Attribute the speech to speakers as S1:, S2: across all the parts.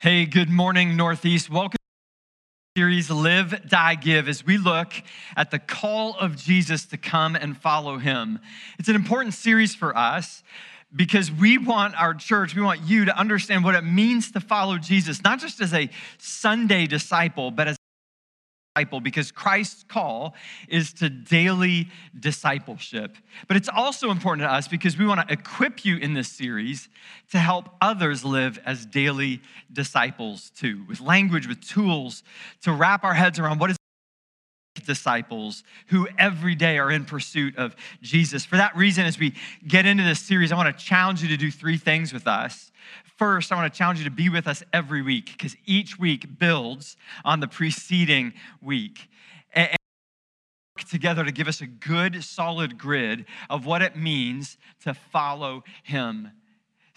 S1: Hey, good morning, Northeast. Welcome to series Live, Die, Give as we look at the call of Jesus to come and follow him. It's an important series for us because we want our church, we want you to understand what it means to follow Jesus, not just as a Sunday disciple, but as disciple because Christ's call is to daily discipleship. But it's also important to us because we want to equip you in this series to help others live as daily disciples too, with language, with tools to wrap our heads around what is disciples who every day are in pursuit of Jesus. For that reason, as we get into this series, I want to challenge you to do three things with us. First, I want to challenge you to be with us every week because each week builds on the preceding week. And together to give us a good, solid grid of what it means to follow Him.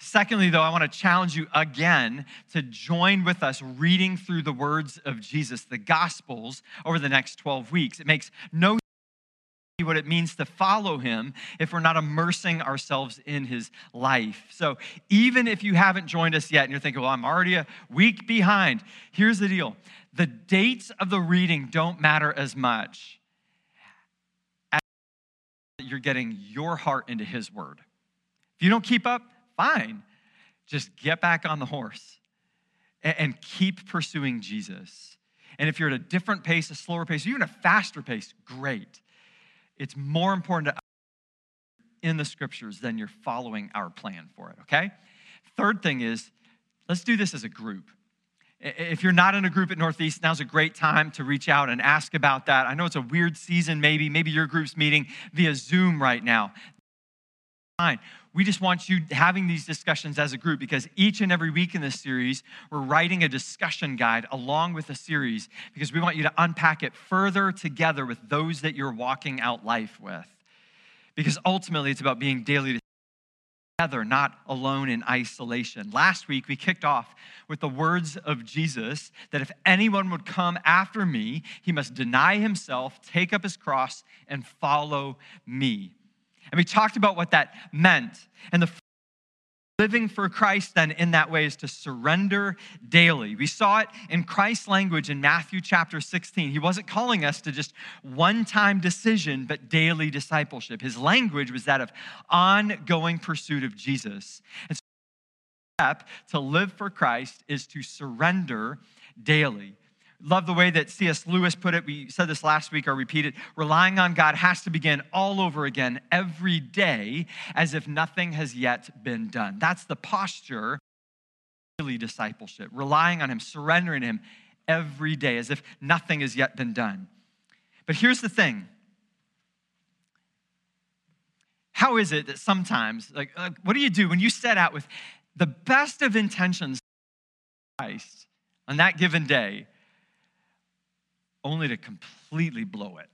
S1: Secondly, though, I want to challenge you again to join with us reading through the words of Jesus, the Gospels, over the next 12 weeks. It makes no sense what it means to follow him if we're not immersing ourselves in his life. So, even if you haven't joined us yet and you're thinking, well, I'm already a week behind, here's the deal the dates of the reading don't matter as much as you're getting your heart into his word. If you don't keep up, fine. Just get back on the horse and keep pursuing Jesus. And if you're at a different pace, a slower pace, even a faster pace, great it's more important to in the scriptures than you're following our plan for it, okay? Third thing is, let's do this as a group. If you're not in a group at Northeast, now's a great time to reach out and ask about that. I know it's a weird season, maybe. Maybe your group's meeting via Zoom right now. Fine. We just want you having these discussions as a group because each and every week in this series, we're writing a discussion guide along with the series because we want you to unpack it further together with those that you're walking out life with. Because ultimately, it's about being daily together, not alone in isolation. Last week, we kicked off with the words of Jesus that if anyone would come after me, he must deny himself, take up his cross, and follow me. And we talked about what that meant. And the living for Christ then in that way is to surrender daily. We saw it in Christ's language in Matthew chapter 16. He wasn't calling us to just one time decision, but daily discipleship. His language was that of ongoing pursuit of Jesus. And so, step to live for Christ is to surrender daily. Love the way that C.S. Lewis put it. We said this last week, I'll repeat it. Relying on God has to begin all over again every day as if nothing has yet been done. That's the posture of really discipleship, relying on Him, surrendering Him every day as if nothing has yet been done. But here's the thing. How is it that sometimes, like, like what do you do when you set out with the best of intentions Christ on that given day, only to completely blow it?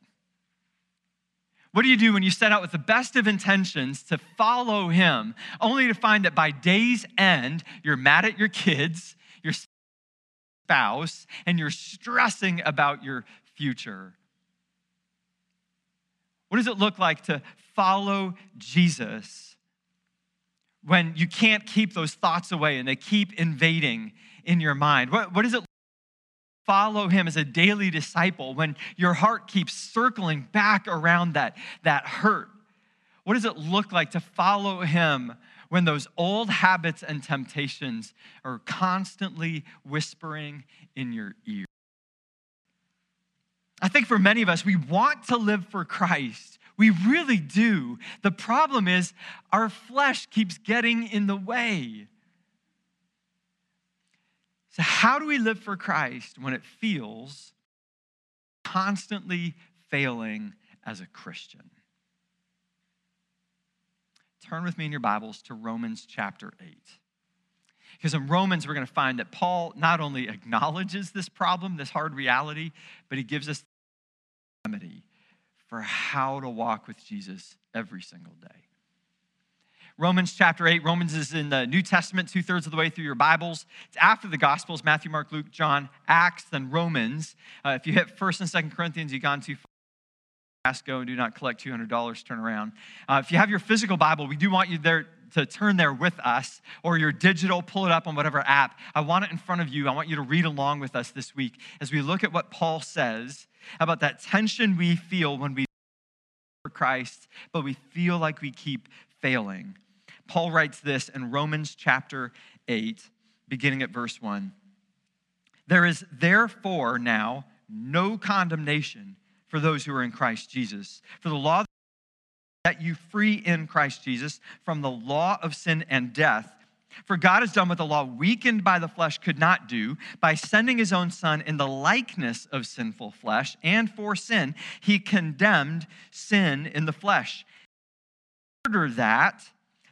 S1: What do you do when you set out with the best of intentions to follow him, only to find that by day's end, you're mad at your kids, your spouse, and you're stressing about your future? What does it look like to follow Jesus when you can't keep those thoughts away and they keep invading in your mind? What, what does it follow him as a daily disciple when your heart keeps circling back around that, that hurt? What does it look like to follow him when those old habits and temptations are constantly whispering in your ear? I think for many of us, we want to live for Christ. We really do. The problem is our flesh keeps getting in the way. So, how do we live for Christ when it feels constantly failing as a Christian? Turn with me in your Bibles to Romans chapter 8. Because in Romans, we're going to find that Paul not only acknowledges this problem, this hard reality, but he gives us the remedy for how to walk with Jesus every single day. Romans chapter 8. Romans is in the New Testament, two thirds of the way through your Bibles. It's after the Gospels Matthew, Mark, Luke, John, Acts, then Romans. Uh, if you hit 1st and 2nd Corinthians, you've gone too far. Go and do not collect $200, turn around. Uh, if you have your physical Bible, we do want you there to turn there with us, or your digital, pull it up on whatever app. I want it in front of you. I want you to read along with us this week as we look at what Paul says about that tension we feel when we for Christ, but we feel like we keep failing. Paul writes this in Romans chapter 8, beginning at verse 1. There is therefore now no condemnation for those who are in Christ Jesus. For the law that you free in Christ Jesus from the law of sin and death. For God has done what the law, weakened by the flesh, could not do. By sending his own Son in the likeness of sinful flesh, and for sin, he condemned sin in the flesh. In order that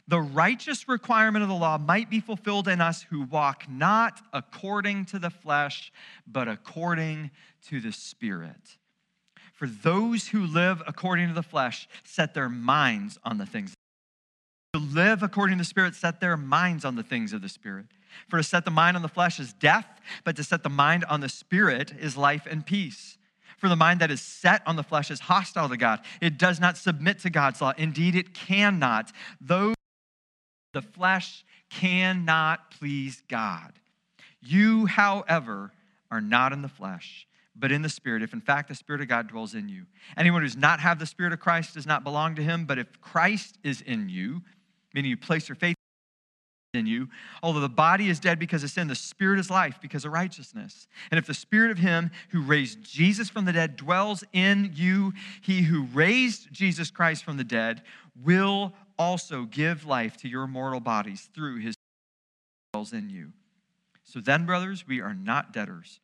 S1: the righteous requirement of the law might be fulfilled in us who walk not according to the flesh, but according to the Spirit. For those who live according to the flesh set their minds on the things. To live according to the Spirit set their minds on the things of the Spirit. For to set the mind on the flesh is death, but to set the mind on the Spirit is life and peace. For the mind that is set on the flesh is hostile to God. It does not submit to God's law. Indeed, it cannot. Those the flesh cannot please God. You, however, are not in the flesh, but in the Spirit, if in fact the Spirit of God dwells in you. Anyone who does not have the Spirit of Christ does not belong to him, but if Christ is in you, meaning you place your faith in you, although the body is dead because of sin, the Spirit is life because of righteousness. And if the Spirit of him who raised Jesus from the dead dwells in you, he who raised Jesus Christ from the dead will also give life to your mortal bodies through his dwells in you. So then, brothers, we are not debtors.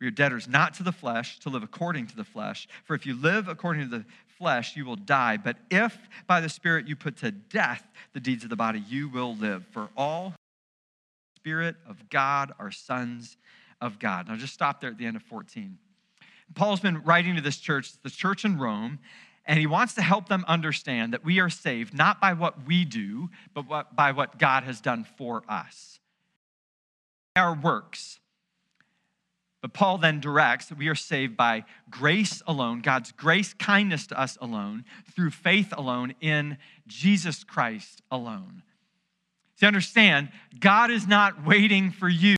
S1: We are debtors not to the flesh to live according to the flesh. For if you live according to the flesh, you will die. But if by the Spirit you put to death the deeds of the body, you will live. For all Spirit of God are sons of God. Now just stop there at the end of 14. Paul's been writing to this church, the church in Rome, and he wants to help them understand that we are saved not by what we do, but by what God has done for us. Our works. But Paul then directs that we are saved by grace alone, God's grace, kindness to us alone, through faith alone, in Jesus Christ alone. To understand, God is not waiting for you.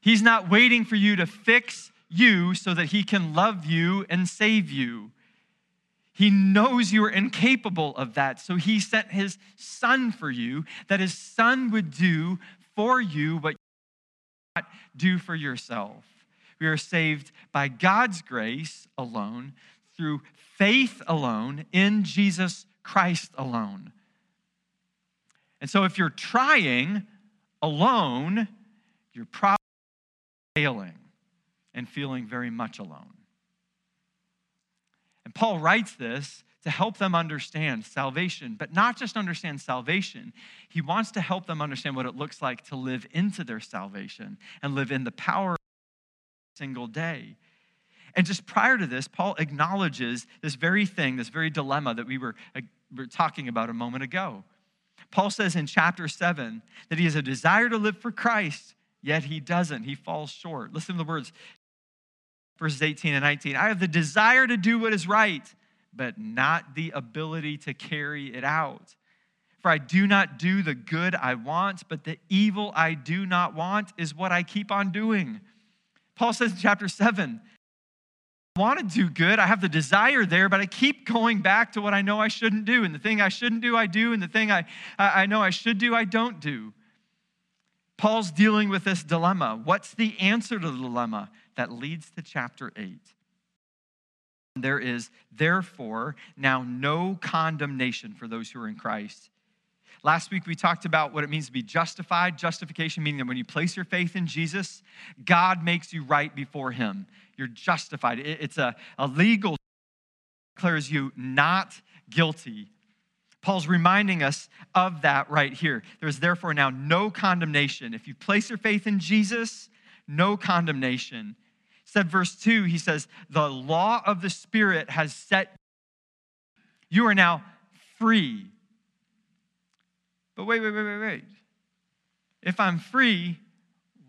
S1: He's not waiting for you to fix you so that he can love you and save you. He knows you are incapable of that. So he sent his son for you, that his son would do for you what you cannot do for yourself. We are saved by God's grace alone, through faith alone, in Jesus Christ alone. And so if you're trying alone, you're probably failing and feeling very much alone. And Paul writes this to help them understand salvation, but not just understand salvation. He wants to help them understand what it looks like to live into their salvation and live in the power single day. And just prior to this, Paul acknowledges this very thing, this very dilemma that we were, uh, were talking about a moment ago. Paul says in chapter 7 that he has a desire to live for Christ, yet he doesn't. He falls short. Listen to the words verses 18 and 19. I have the desire to do what is right, but not the ability to carry it out. For I do not do the good I want, but the evil I do not want is what I keep on doing. Paul says in chapter 7, I want to do good. I have the desire there, but I keep going back to what I know I shouldn't do. And the thing I shouldn't do, I do. And the thing I, I know I should do, I don't do. Paul's dealing with this dilemma. What's the answer to the dilemma? That leads to chapter 8. There is, therefore, now no condemnation for those who are in Christ. Last week we talked about what it means to be justified. Justification meaning that when you place your faith in Jesus, God makes you right before Him. You're justified. It's a, a legal declares you not guilty. Paul's reminding us of that right here. There is therefore now no condemnation. If you place your faith in Jesus, no condemnation said verse 2 he says the law of the spirit has set you are now free but wait wait wait wait wait if i'm free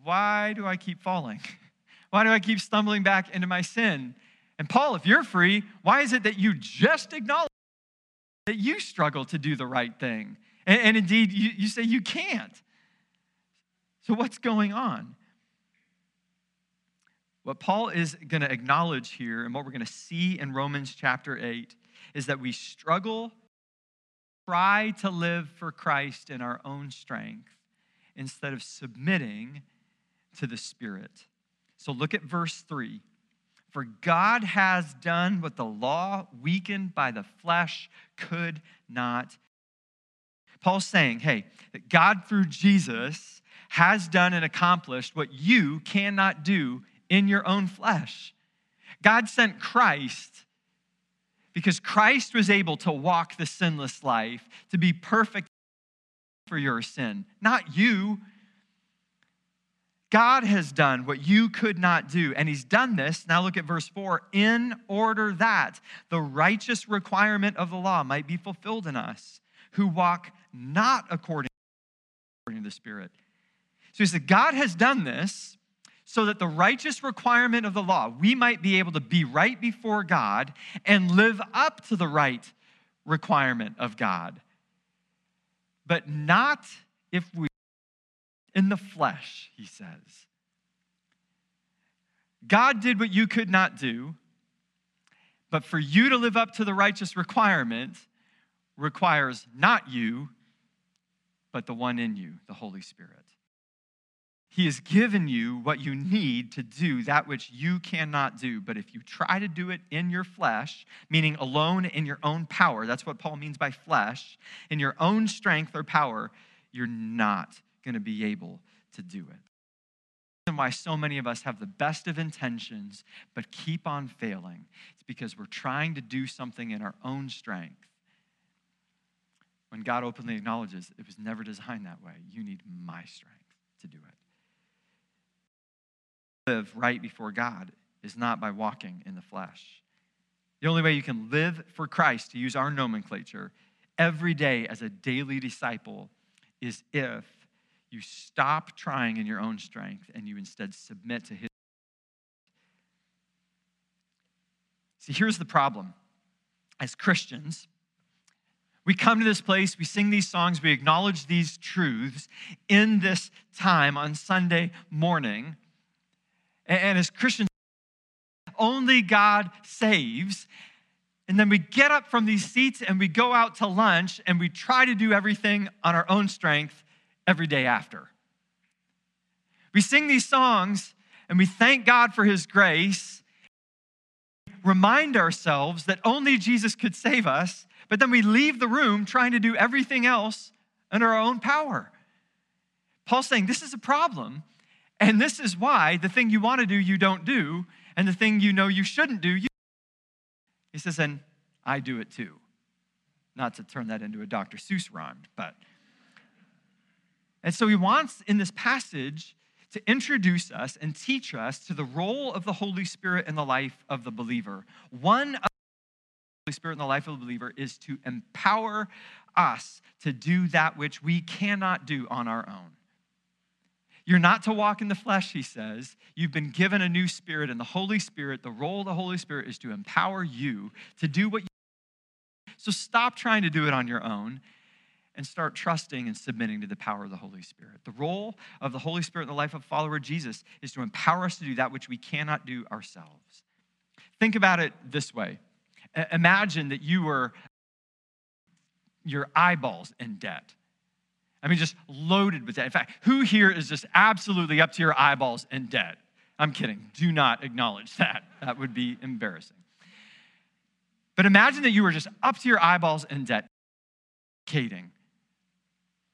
S1: why do i keep falling why do i keep stumbling back into my sin and paul if you're free why is it that you just acknowledge that you struggle to do the right thing. And, and indeed, you, you say you can't. So, what's going on? What Paul is going to acknowledge here, and what we're going to see in Romans chapter 8, is that we struggle, try to live for Christ in our own strength instead of submitting to the Spirit. So look at verse 3. For God has done what the law, weakened by the flesh, could not. Paul's saying, hey, that God through Jesus has done and accomplished what you cannot do in your own flesh. God sent Christ because Christ was able to walk the sinless life, to be perfect for your sin, not you. God has done what you could not do. And he's done this, now look at verse 4, in order that the righteous requirement of the law might be fulfilled in us, who walk not according, to the Spirit. So he said, God has done this so that the righteous requirement of the law, we might be able to be right before God and live up to the right requirement of God. But not if we in the flesh, he says. God did what you could not do, but for you to live up to the righteous requirement requires not you, but the one in you, the Holy Spirit. He has given you what you need to do that which you cannot do. But if you try to do it in your flesh, meaning alone in your own power, that's what Paul means by flesh, in your own strength or power, you're not going to be able to do it. And why so many of us have the best of intentions but keep on failing. It's because we're trying to do something in our own strength. When God openly acknowledges it was never designed that way, you need my strength to do it live right before God is not by walking in the flesh. The only way you can live for Christ, to use our nomenclature, every day as a daily disciple is if you stop trying in your own strength and you instead submit to His. See, here's the problem. As Christians, we come to this place, we sing these songs, we acknowledge these truths in this time on Sunday morning. And as Christians, only God saves. And then we get up from these seats and we go out to lunch and we try to do everything on our own strength every day after. We sing these songs and we thank God for His grace, remind ourselves that only Jesus could save us, but then we leave the room trying to do everything else under our own power. Paul's saying this is a problem and this is why the thing you want to do, you don't do, and the thing you know you shouldn't do, you. He says, and I do it too. Not to turn that into a Dr. Seuss rhyme, but. And so he wants in this passage to introduce us and teach us to the role of the Holy Spirit in the life of the believer. One of the Holy Spirit in the life of the believer is to empower us to do that which we cannot do on our own. You're not to walk in the flesh, he says. You've been given a new spirit, and the Holy Spirit, the role of the Holy Spirit is to empower you to do what you. So stop trying to do it on your own and start trusting and submitting to the power of the Holy Spirit. The role of the Holy Spirit in the life of follower of Jesus is to empower us to do that which we cannot do ourselves. Think about it this way Imagine that you were your eyeballs in debt I mean, just loaded with debt. In fact, who here is just absolutely up to your eyeballs in debt? I'm kidding. Do not acknowledge that. That would be embarrassing. But imagine that you were just up to your eyeballs in debt,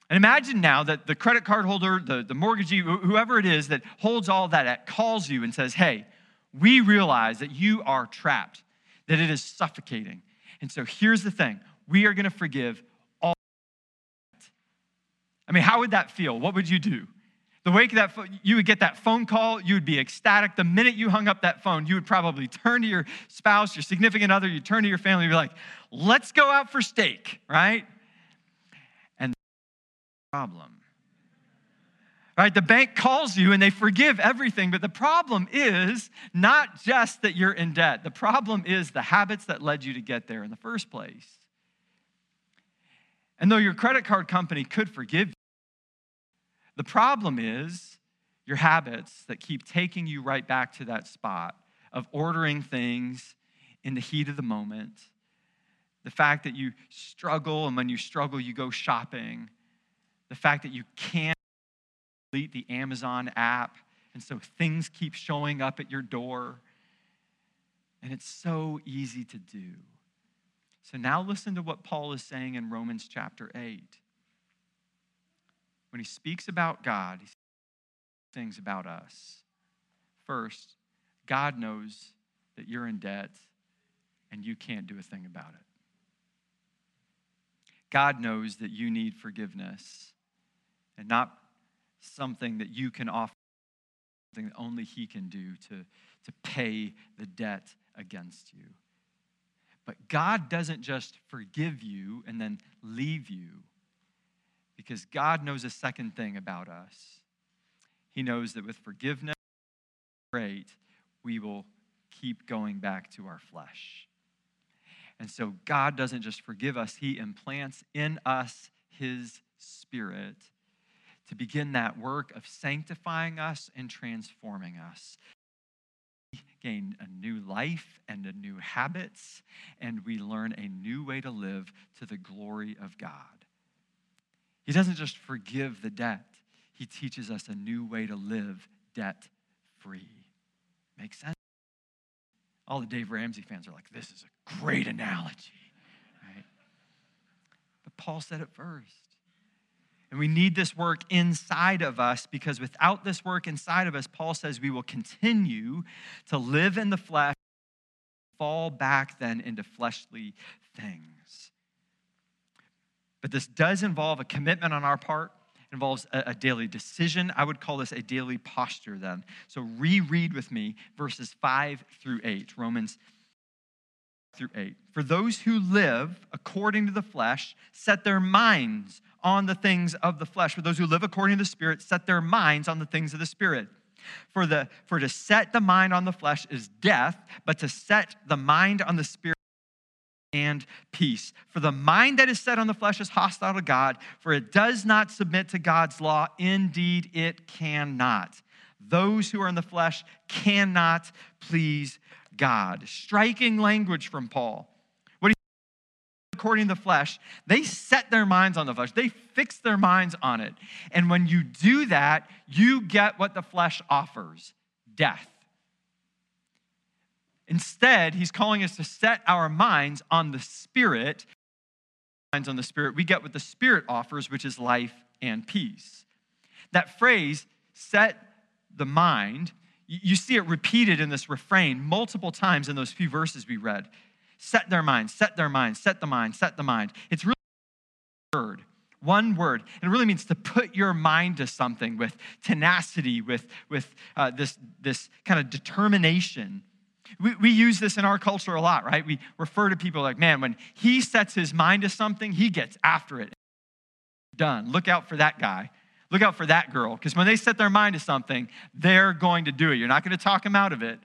S1: And imagine now that the credit card holder, the, the mortgagee, whoever it is that holds all that, calls you and says, Hey, we realize that you are trapped, that it is suffocating. And so here's the thing we are going to forgive I mean, how would that feel? What would you do? The wake of that you would get that phone call, you would be ecstatic. The minute you hung up that phone, you would probably turn to your spouse, your significant other, you turn to your family, and be like, "Let's go out for steak," right? And problem. Right? The bank calls you and they forgive everything, but the problem is not just that you're in debt. The problem is the habits that led you to get there in the first place. And though your credit card company could forgive you, the problem is your habits that keep taking you right back to that spot of ordering things in the heat of the moment. The fact that you struggle, and when you struggle, you go shopping. The fact that you can't delete the Amazon app, and so things keep showing up at your door. And it's so easy to do. So now listen to what Paul is saying in Romans chapter 8. When he speaks about God, he says things about us. First, God knows that you're in debt and you can't do a thing about it. God knows that you need forgiveness and not something that you can offer, something that only He can do to, to pay the debt against you. But God doesn't just forgive you and then leave you, because God knows a second thing about us. He knows that with forgiveness, great, we will keep going back to our flesh. And so God doesn't just forgive us, He implants in us His Spirit to begin that work of sanctifying us and transforming us We gain a new life and a new habits, and we learn a new way to live to the glory of God. He doesn't just forgive the debt, He teaches us a new way to live debt free. Makes sense? All the Dave Ramsey fans are like, this is a great analogy, right? But Paul said it first. And we need this work inside of us because without this work inside of us, Paul says we will continue to live in the flesh, fall back then into fleshly things. But this does involve a commitment on our part. It involves a, a daily decision. I would call this a daily posture then. So reread with me verses 5 through 8, Romans through 8. For those who live according to the flesh set their minds on the things of the flesh. For those who live according to the Spirit set their minds on the things of the Spirit. For, the, for to set the mind on the flesh is death, but to set the mind on the Spirit and peace. For the mind that is set on the flesh is hostile to God, for it does not submit to God's law. Indeed, it cannot. Those who are in the flesh cannot please God. Striking language from Paul. What he according to the flesh, they set their minds on the flesh. They fix their minds on it. And when you do that, you get what the flesh offers death. Instead, he's calling us to set our minds on the Spirit. Minds on the Spirit, we get what the Spirit offers, which is life and peace. That phrase, set the mind, you see it repeated in this refrain multiple times in those few verses we read. Set their mind, set their mind, set the mind, set the mind. It's really word, one word. And it really means to put your mind to something with tenacity, with, with uh, this, this kind of determination. We, we use this in our culture a lot, right? We refer to people like, man, when he sets his mind to something, he gets after it. Done. Look out for that guy. Look out for that girl, because when they set their mind to something, they're going to do it. You're not going to talk them out of it.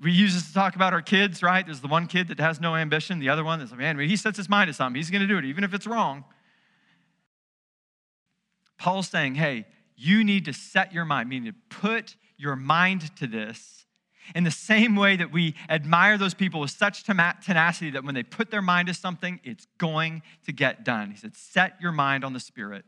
S1: We use this to talk about our kids, right? There's the one kid that has no ambition, the other one that's like, man, when he sets his mind to something, he's going to do it, even if it's wrong. Paul's saying, hey, you need to set your mind, meaning to put your mind to this in the same way that we admire those people with such tenacity that when they put their mind to something, it's going to get done. He said, set your mind on the Spirit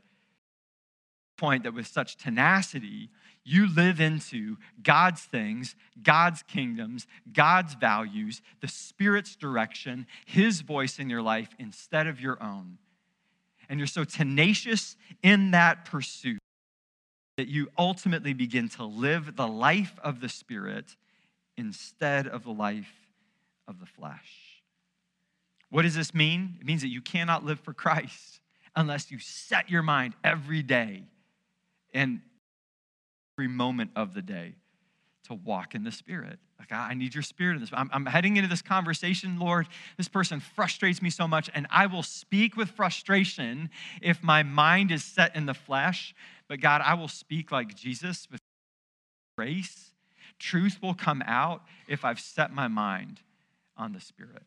S1: point that with such tenacity, you live into God's things, God's kingdoms, God's values, the Spirit's direction, His voice in your life instead of your own. And you're so tenacious in that pursuit that you ultimately begin to live the life of the Spirit instead of the life of the flesh. What does this mean? It means that you cannot live for Christ unless you set your mind every day and every moment of the day to walk in the Spirit. Like, I need your Spirit in this. I'm, I'm heading into this conversation, Lord. This person frustrates me so much, and I will speak with frustration if my mind is set in the flesh. But God, I will speak like Jesus with grace. Truth will come out if I've set my mind on the Spirit.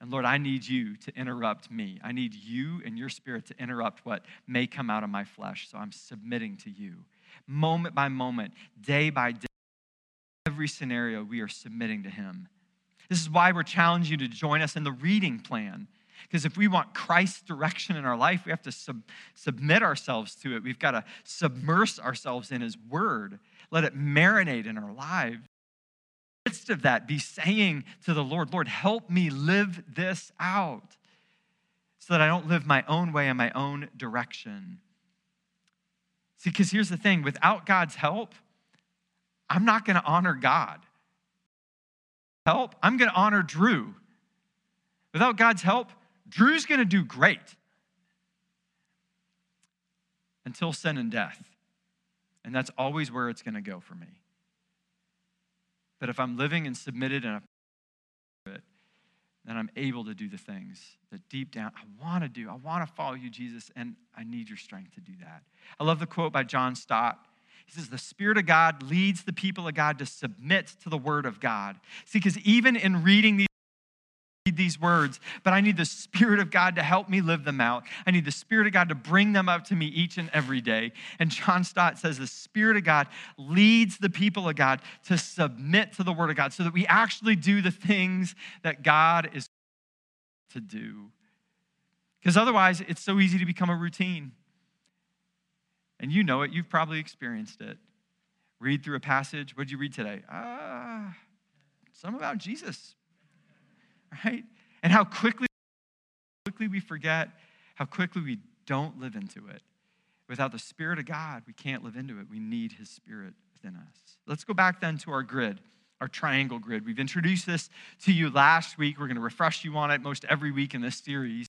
S1: And Lord, I need you to interrupt me. I need you and your spirit to interrupt what may come out of my flesh. So I'm submitting to you. Moment by moment, day by day, every scenario, we are submitting to Him. This is why we're challenging you to join us in the reading plan. Because if we want Christ's direction in our life, we have to sub- submit ourselves to it. We've got to submerge ourselves in His Word, let it marinate in our lives In the midst of that, be saying to the Lord, Lord, help me live this out so that I don't live my own way in my own direction. See, because here's the thing without God's help, I'm not going to honor God. Help, I'm going to honor Drew. Without God's help, Drew's going to do great until sin and death. And that's always where it's going to go for me. But if I'm living and submitted and it, then I'm able to do the things that deep down I want to do. I want to follow you, Jesus, and I need your strength to do that. I love the quote by John Stott. He says, The Spirit of God leads the people of God to submit to the Word of God. See, because even in reading these these words, but I need the Spirit of God to help me live them out. I need the Spirit of God to bring them up to me each and every day. And John Stott says the Spirit of God leads the people of God to submit to the Word of God so that we actually do the things that God is to do. Because otherwise, it's so easy to become a routine. And you know it, you've probably experienced it. Read through a passage. What did you read today? Ah, uh, some about Jesus right? And how quickly, quickly we forget, how quickly we don't live into it. Without the Spirit of God, we can't live into it. We need His Spirit within us. Let's go back then to our grid, our triangle grid. We've introduced this to you last week. We're going to refresh you on it most every week in this series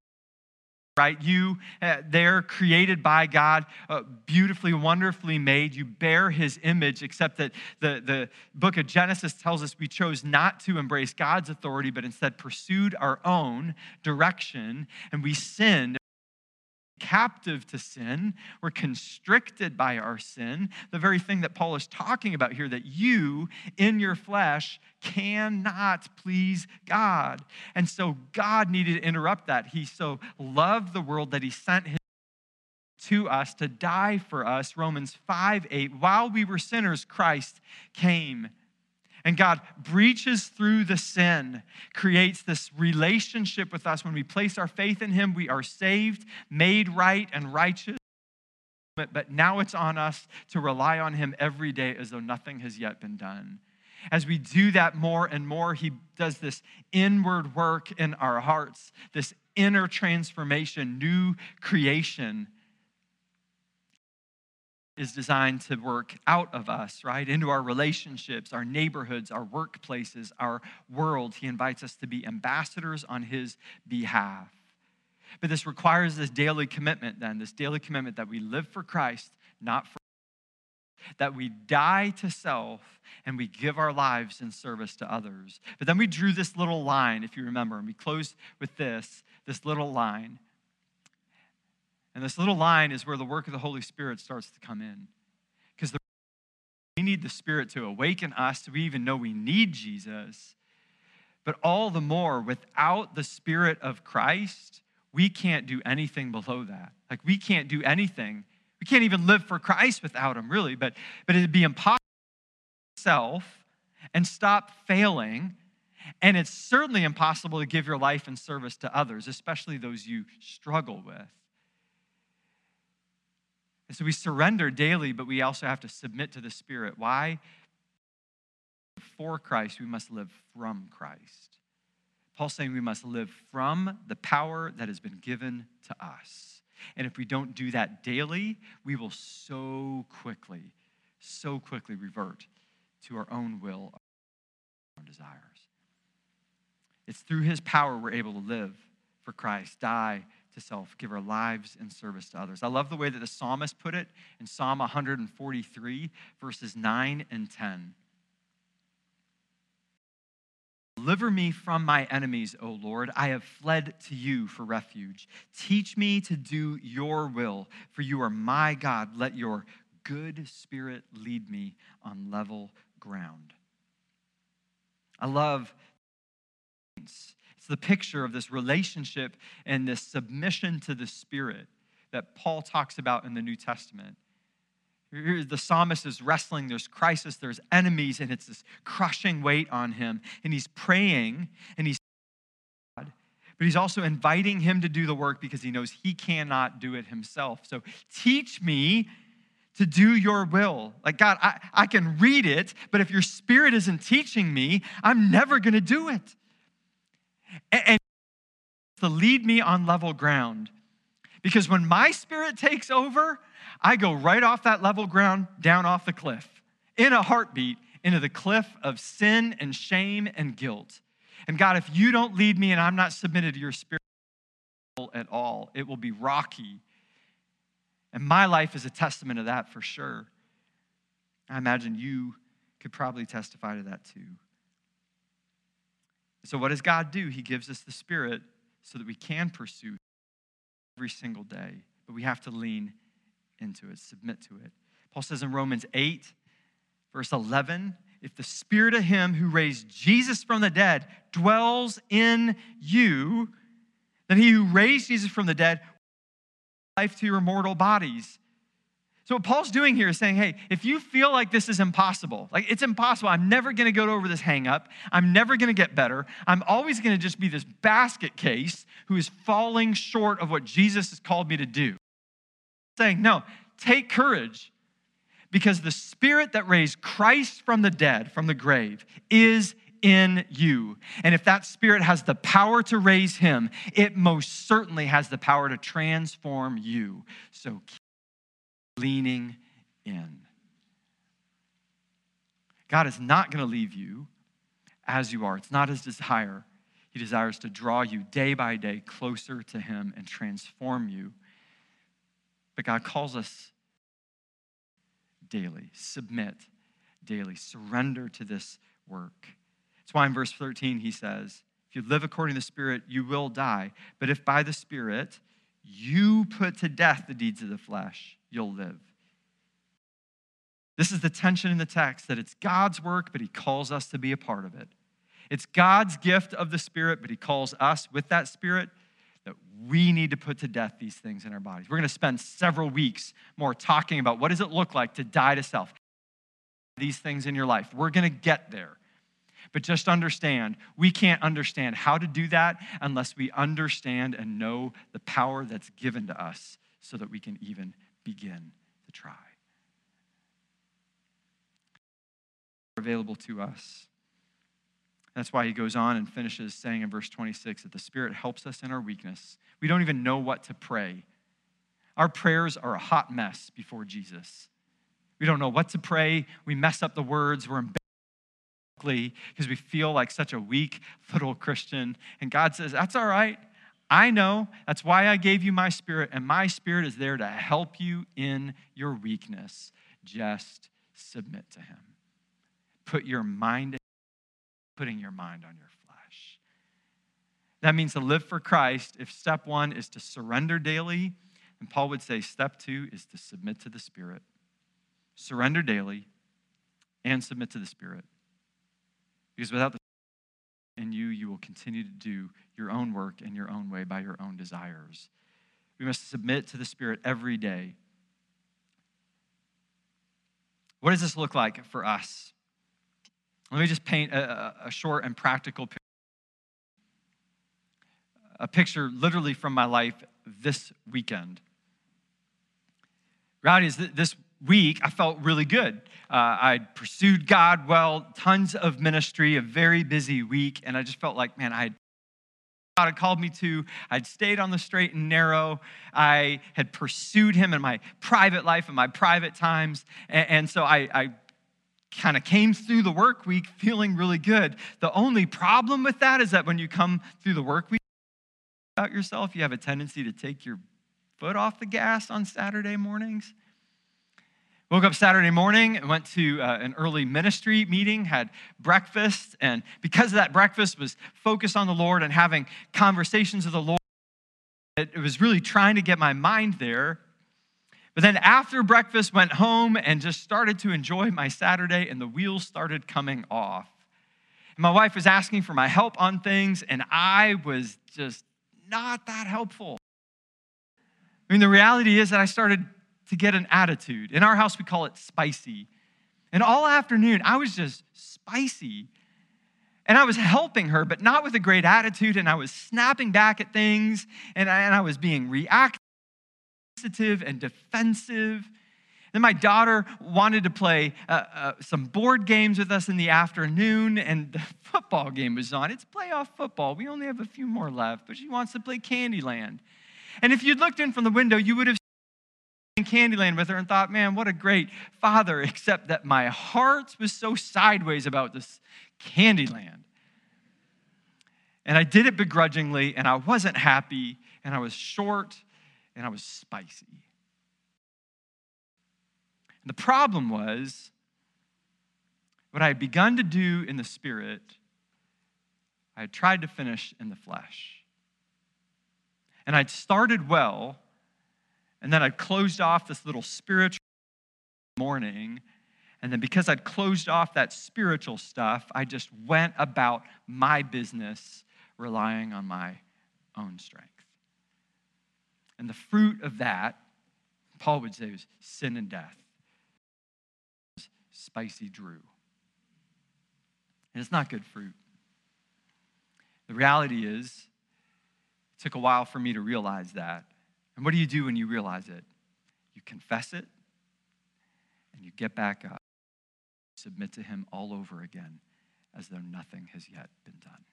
S1: right? You, uh, they're created by God, uh, beautifully, wonderfully made. You bear his image, except that the, the book of Genesis tells us we chose not to embrace God's authority, but instead pursued our own direction, and we sinned captive to sin. We're constricted by our sin. The very thing that Paul is talking about here that you in your flesh cannot please God. And so God needed to interrupt that. He so loved the world that he sent his to us to die for us. Romans 5 8. While we were sinners, Christ came and God breaches through the sin, creates this relationship with us. When we place our faith in Him, we are saved, made right, and righteous. But now it's on us to rely on Him every day as though nothing has yet been done. As we do that more and more, He does this inward work in our hearts, this inner transformation, new creation is designed to work out of us, right? Into our relationships, our neighborhoods, our workplaces, our world. He invites us to be ambassadors on His behalf. But this requires this daily commitment, then, this daily commitment that we live for Christ, not for that we die to self and we give our lives in service to others. But then we drew this little line, if you remember, and we closed with this this little line. And this little line is where the work of the Holy Spirit starts to come in. Because we need the Spirit to awaken us so we even know we need Jesus. But all the more, without the Spirit of Christ, we can't do anything below that. Like, we can't do anything. We can't even live for Christ without Him, really. But, but it'd be impossible to self and stop failing. And it's certainly impossible to give your life in service to others, especially those you struggle with. And so we surrender daily, but we also have to submit to the Spirit. Why? For Christ, we must live from Christ. Paul's saying we must live from the power that has been given to us. And if we don't do that daily, we will so quickly, so quickly revert to our own will, our own desires. It's through his power we're able to live for Christ, die to self, give our lives in service to others. I love the way that the psalmist put it in Psalm 143, verses 9 and 10. Deliver me from my enemies, O Lord. I have fled to you for refuge. Teach me to do your will, for you are my God. Let your good spirit lead me on level ground. I love the picture of this relationship and this submission to the Spirit that Paul talks about in the New Testament. The psalmist is wrestling, there's crisis, there's enemies, and it's this crushing weight on him. And he's praying and he's God, but he's also inviting him to do the work because he knows he cannot do it himself. So teach me to do your will. Like, God, I, I can read it, but if your spirit isn't teaching me, I'm never gonna do it. And, to lead me on level ground. Because when my spirit takes over, I go right off that level ground, down off the cliff, in a heartbeat, into the cliff of sin and shame and guilt. And God, if you don't lead me and I'm not submitted to your spirit at all, it will be rocky. And my life is a testament of that for sure. I imagine you could probably testify to that too. So, what does God do? He gives us the Spirit so that we can pursue every single day, but we have to lean into it, submit to it. Paul says in Romans 8, verse 11, if the spirit of him who raised Jesus from the dead dwells in you, then he who raised Jesus from the dead life to your mortal bodies. So what Paul's doing here is saying, hey, if you feel like this is impossible, like it's impossible, I'm never going to go over this hang up, I'm never to get better, I'm always to just be this basket case who is falling short of what Jesus has called me to do saying, no, take courage because the spirit that raised Christ from the dead, from the grave, is in you. And if that spirit has the power to raise him, it most certainly has the power to transform you. So leaning in. God is not going to leave you as you are, it's not his desire. He desires to draw you day by day closer to him and transform you but God calls us daily, submit daily, surrender to this work. That's why in verse 13 he says, If you live according to the Spirit, you will die. But if by the Spirit you put to death the deeds of the flesh, you'll live. This is the tension in the text that it's God's work, but he calls us to be a part of it. It's God's gift of the Spirit, but he calls us with that Spirit that we need to put to death these things in our bodies. We're going to spend several weeks more talking about what does it look like to die to self. These things in your life. We're going to get there. But just understand, we can't understand how to do that unless we understand and know the power that's given to us so that we can even begin to try. Available to us. That's why he goes on and finishes saying in verse 26 that the Spirit helps us in our weakness. We don't even know what to pray. Our prayers are a hot mess before Jesus. We don't know what to pray. We mess up the words. We're embarrassed because we feel like such a weak little Christian. And God says, That's all right. I know. That's why I gave you my spirit, and my spirit is there to help you in your weakness. Just submit to Him. Put your mind putting your mind on your flesh. That means to live for Christ. If step one is to surrender daily, and Paul would say step two is to submit to the Spirit. Surrender daily and submit to the Spirit. Because without the in you, you will continue to do your own work in your own way by your own desires. We must submit to the Spirit every day. What does this look like for us? Let me just paint a, a short and practical picture. A picture literally from my life this weekend. Reality is this week I felt really good. Uh, I pursued God well, tons of ministry, a very busy week, and I just felt like, man, I had God had called me to. I'd stayed on the straight and narrow. I had pursued Him in my private life, in my private times, and, and so I, I kind of came through the work week feeling really good. The only problem with that is that when you come through the work week about yourself, you have a tendency to take your foot off the gas on Saturday mornings. Woke up Saturday morning, and went to uh, an early ministry meeting, had breakfast, and because of that breakfast was focused on the Lord and having conversations with the Lord, it was really trying to get my mind there but then after breakfast, went home and just started to enjoy my Saturday, and the wheels started coming off. And My wife was asking for my help on things, and I was just not that helpful. I mean, the reality is that I started to get an attitude. In our house, we call it spicy. And all afternoon, I was just spicy. And I was helping her, but not with a great attitude. And I was snapping back at things, and I, and I was being reactive and defensive. Then my daughter wanted to play uh, uh, some board games with us in the afternoon, and the football game was on. It's playoff football. We only have a few more left, but she wants to play Candyland. And if you'd looked in from the window, you would have seen Candyland with her and thought, man, what a great father, except that my heart was so sideways about this Candyland. And I did it begrudgingly, and I wasn't happy, and I was short, and I was spicy. And the problem was what I had begun to do in the spirit, I had tried to finish in the flesh. And I'd started well, and then I'd closed off this little spiritual morning. And then because I'd closed off that spiritual stuff, I just went about my business relying on my own strength. And the fruit of that, Paul would say, was sin and death spicy Drew. And it's not good fruit. The reality is, it took a while for me to realize that. And what do you do when you realize it? You confess it and you get back up, submit to Him all over again as though nothing has yet been done.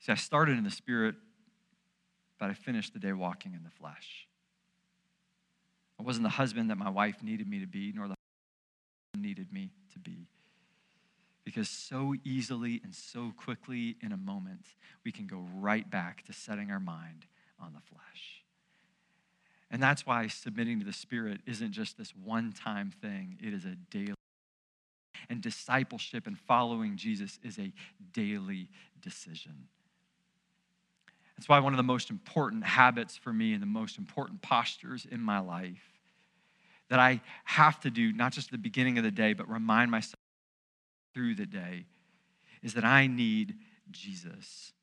S1: See, I started in the Spirit, but I finished the day walking in the flesh. I wasn't the husband that my wife needed me to be, nor the needed me to be. Because so easily and so quickly in a moment, we can go right back to setting our mind on the flesh. And that's why submitting to the Spirit isn't just this one time thing, it is a daily. And discipleship and following Jesus is a daily decision. That's why one of the most important habits for me and the most important postures in my life that I have to do, not just at the beginning of the day, but remind myself through the day, is that I need Jesus.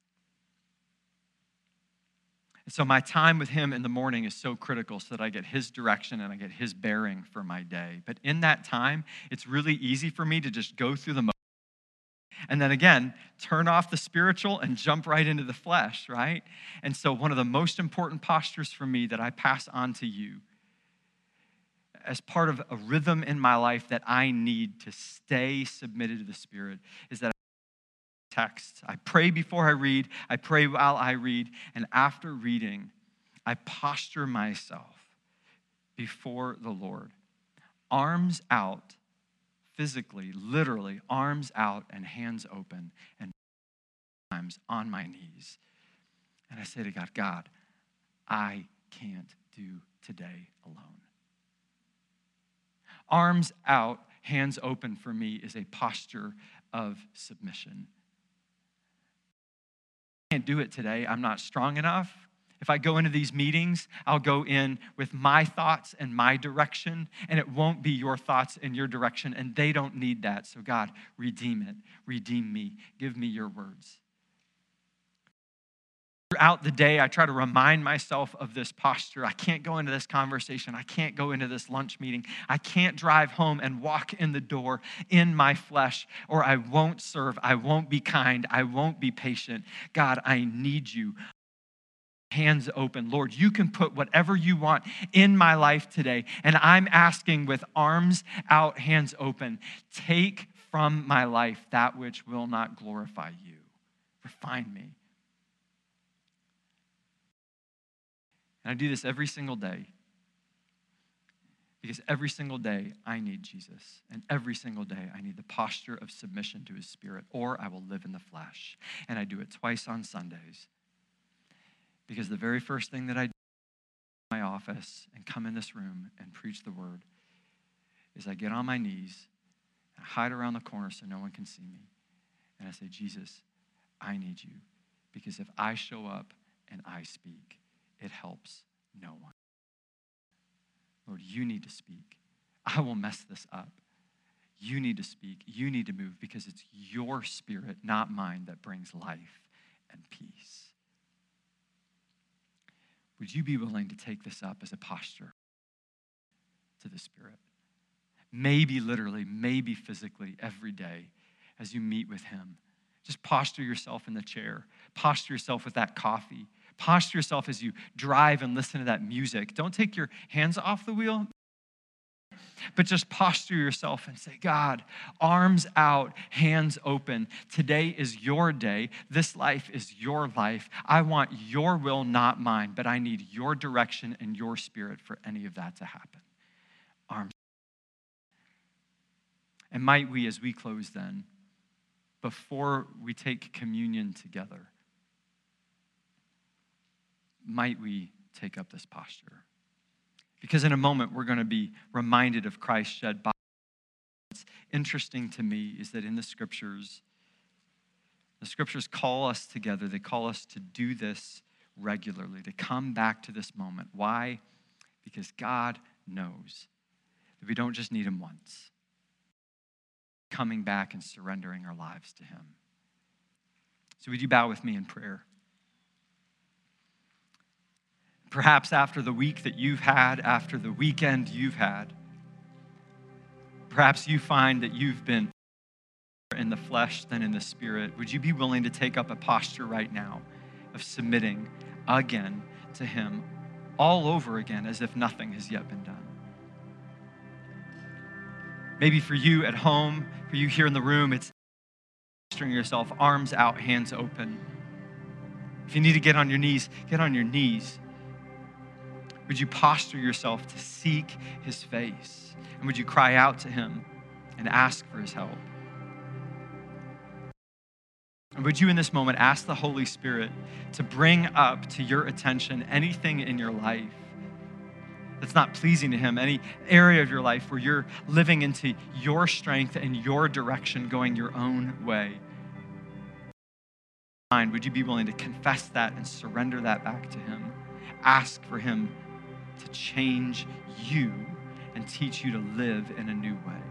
S1: And so my time with him in the morning is so critical so that I get his direction and I get his bearing for my day. But in that time, it's really easy for me to just go through the and then again, turn off the spiritual and jump right into the flesh, right? And so, one of the most important postures for me that I pass on to you as part of a rhythm in my life that I need to stay submitted to the Spirit is that I text. I pray before I read, I pray while I read, and after reading, I posture myself before the Lord, arms out physically, literally, arms out and hands open, and times on my knees. And I say to God, God, I can't do today alone. Arms out, hands open for me is a posture of submission. I can't do it today. I'm not strong enough. If I go into these meetings, I'll go in with my thoughts and my direction, and it won't be your thoughts and your direction, and they don't need that. So, God, redeem it. Redeem me. Give me your words. Throughout the day, I try to remind myself of this posture. I can't go into this conversation. I can't go into this lunch meeting. I can't drive home and walk in the door in my flesh, or I won't serve. I won't be kind. I won't be patient. God, I need you hands open. Lord, you can put whatever you want in my life today. And I'm asking with arms out, hands open, take from my life that which will not glorify you. Refine me. And I do this every single day. Because every single day I need Jesus. And every single day I need the posture of submission to his spirit, or I will live in the flesh. And I do it twice on Sundays. Because the very first thing that I do in my office and come in this room and preach the word is I get on my knees, I hide around the corner so no one can see me, and I say, Jesus, I need you. Because if I show up and I speak, it helps no one. Lord, you need to speak. I will mess this up. You need to speak. You need to move because it's your spirit, not mine, that brings life and peace. Would you be willing to take this up as a posture to the Spirit? Maybe literally, maybe physically, every day as you meet with Him. Just posture yourself in the chair, posture yourself with that coffee, posture yourself as you drive and listen to that music. Don't take your hands off the wheel but just posture yourself and say, God, arms out, hands open. Today is your day. This life is your life. I want your will, not mine, but I need your direction and your spirit for any of that to happen. Arms. And might we, as we close then, before we take communion together, might we take up this posture? Because in a moment, we're going to be reminded of Christ's shed body. What's interesting to me is that in the scriptures, the scriptures call us together. They call us to do this regularly, to come back to this moment. Why? Because God knows that we don't just need Him once, coming back and surrendering our lives to Him. So, would you bow with me in prayer? Perhaps after the week that you've had, after the weekend you've had, perhaps you find that you've been in the flesh than in the spirit. Would you be willing to take up a posture right now of submitting again to Him all over again as if nothing has yet been done? Maybe for you at home, for you here in the room, it's posturing yourself, arms out, hands open. If you need to get on your knees, get on your knees. Would you posture yourself to seek his face? And would you cry out to him and ask for his help? And would you, in this moment, ask the Holy Spirit to bring up to your attention anything in your life that's not pleasing to Him, any area of your life where you're living into your strength and your direction, going your own way? Would you be willing to confess that and surrender that back to Him? Ask for Him to change you and teach you to live in a new way.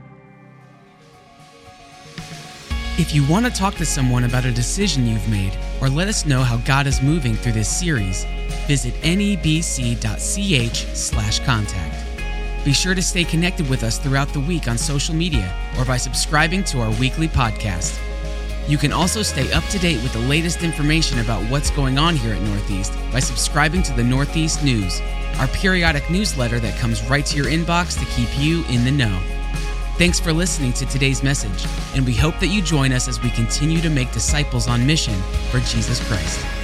S2: If you want to talk to someone about a decision you've made or let us know how God is moving through this series, visit nebc.ch/contact. Be sure to stay connected with us throughout the week on social media or by subscribing to our weekly podcast. You can also stay up to date with the latest information about what's going on here at Northeast by subscribing to the Northeast News our periodic newsletter that comes right to your inbox to keep you in the know. Thanks for listening to today's message, and we hope that you join us as we continue to make disciples on mission for Jesus Christ.